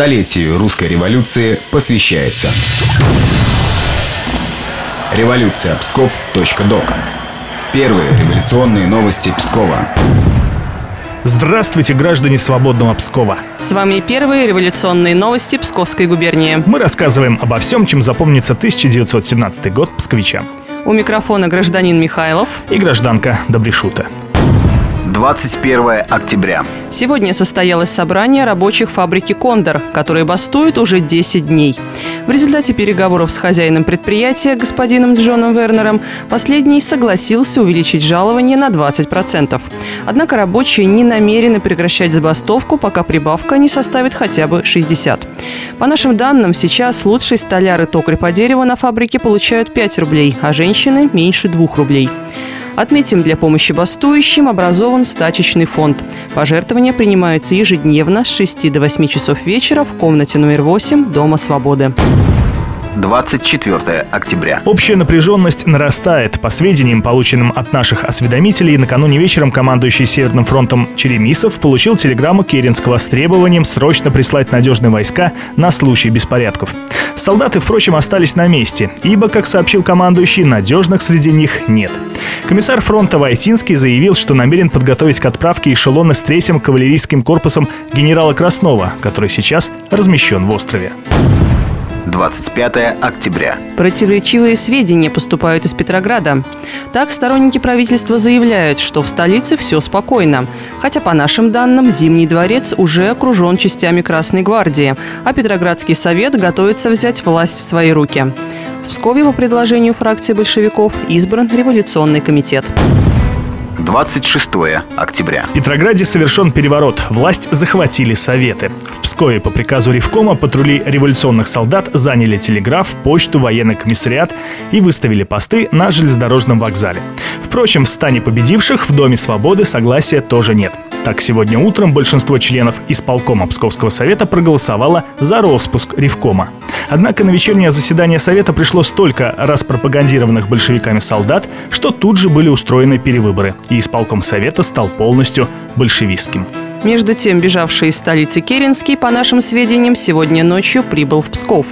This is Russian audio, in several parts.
Столетию русской революции посвящается. Революция Псков.док. Первые революционные новости Пскова. Здравствуйте, граждане свободного Пскова. С вами первые революционные новости Псковской губернии. Мы рассказываем обо всем, чем запомнится 1917 год псковичам. У микрофона гражданин Михайлов и гражданка Добришута. 21 октября. Сегодня состоялось собрание рабочих фабрики «Кондор», которые бастуют уже 10 дней. В результате переговоров с хозяином предприятия, господином Джоном Вернером, последний согласился увеличить жалование на 20%. Однако рабочие не намерены прекращать забастовку, пока прибавка не составит хотя бы 60. По нашим данным, сейчас лучшие столяры токарь по дереву на фабрике получают 5 рублей, а женщины – меньше 2 рублей. Отметим, для помощи бастующим образован стачечный фонд. Пожертвования принимаются ежедневно с 6 до 8 часов вечера в комнате номер 8 Дома свободы. 24 октября. Общая напряженность нарастает. По сведениям, полученным от наших осведомителей, накануне вечером командующий Северным фронтом Черемисов получил телеграмму Керенского с требованием срочно прислать надежные войска на случай беспорядков. Солдаты, впрочем, остались на месте, ибо, как сообщил командующий, надежных среди них нет. Комиссар фронта Войтинский заявил, что намерен подготовить к отправке эшелона с третьим кавалерийским корпусом генерала Краснова, который сейчас размещен в острове. 25 октября. Противоречивые сведения поступают из Петрограда. Так, сторонники правительства заявляют, что в столице все спокойно. Хотя, по нашим данным, Зимний дворец уже окружен частями Красной гвардии, а Петроградский совет готовится взять власть в свои руки. В Пскове по предложению фракции большевиков избран революционный комитет. 26 октября. В Петрограде совершен переворот. Власть захватили Советы. В Пскове по приказу Ревкома патрули революционных солдат заняли телеграф, почту, военный комиссариат и выставили посты на железнодорожном вокзале. Впрочем, в стане победивших в Доме свободы согласия тоже нет. Так, сегодня утром большинство членов исполкома Псковского совета проголосовало за распуск Ревкома. Однако на вечернее заседание Совета пришло столько распропагандированных большевиками солдат, что тут же были устроены перевыборы, и исполком Совета стал полностью большевистским. Между тем, бежавший из столицы Керенский, по нашим сведениям, сегодня ночью прибыл в Псков.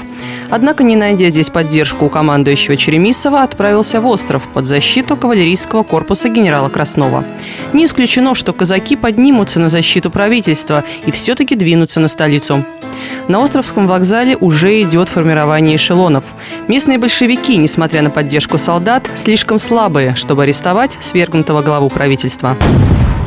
Однако, не найдя здесь поддержку у командующего Черемисова, отправился в остров под защиту кавалерийского корпуса генерала Краснова. Не исключено, что казаки поднимутся на защиту правительства и все-таки двинутся на столицу. На Островском вокзале уже идет формирование эшелонов. Местные большевики, несмотря на поддержку солдат, слишком слабые, чтобы арестовать свергнутого главу правительства.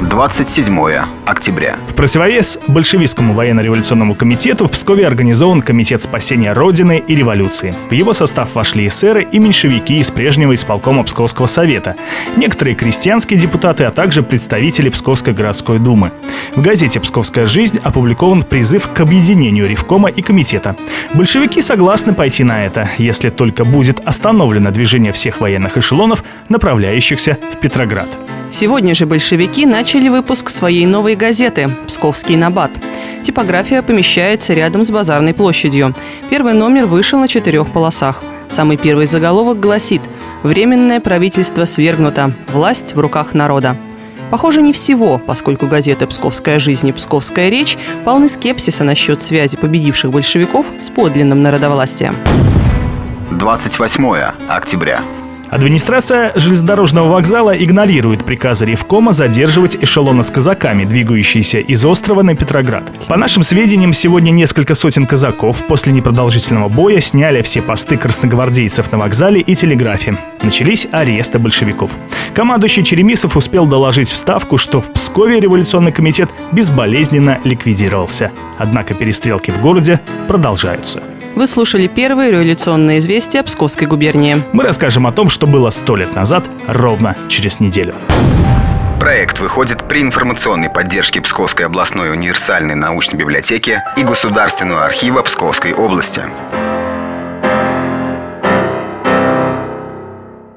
27 октября. В противовес большевистскому военно-революционному комитету в Пскове организован Комитет спасения Родины и революции. В его состав вошли эсеры и меньшевики из прежнего исполкома Псковского совета, некоторые крестьянские депутаты, а также представители Псковской городской думы. В газете «Псковская жизнь» опубликован призыв к объединению Ревкома и комитета. Большевики согласны пойти на это, если только будет остановлено движение всех военных эшелонов, направляющихся в Петроград. Сегодня же большевики начали выпуск своей новой газеты «Псковский набат». Типография помещается рядом с базарной площадью. Первый номер вышел на четырех полосах. Самый первый заголовок гласит «Временное правительство свергнуто. Власть в руках народа». Похоже, не всего, поскольку газеты «Псковская жизнь» и «Псковская речь» полны скепсиса насчет связи победивших большевиков с подлинным народовластием. 28 октября. Администрация железнодорожного вокзала игнорирует приказы Ревкома задерживать эшелоны с казаками, двигающиеся из острова на Петроград. По нашим сведениям, сегодня несколько сотен казаков после непродолжительного боя сняли все посты красногвардейцев на вокзале и телеграфе. Начались аресты большевиков. Командующий Черемисов успел доложить в Ставку, что в Пскове революционный комитет безболезненно ликвидировался. Однако перестрелки в городе продолжаются. Вы слушали первые революционные известия Псковской губернии. Мы расскажем о том, что было сто лет назад, ровно через неделю. Проект выходит при информационной поддержке Псковской областной универсальной научной библиотеки и Государственного архива Псковской области.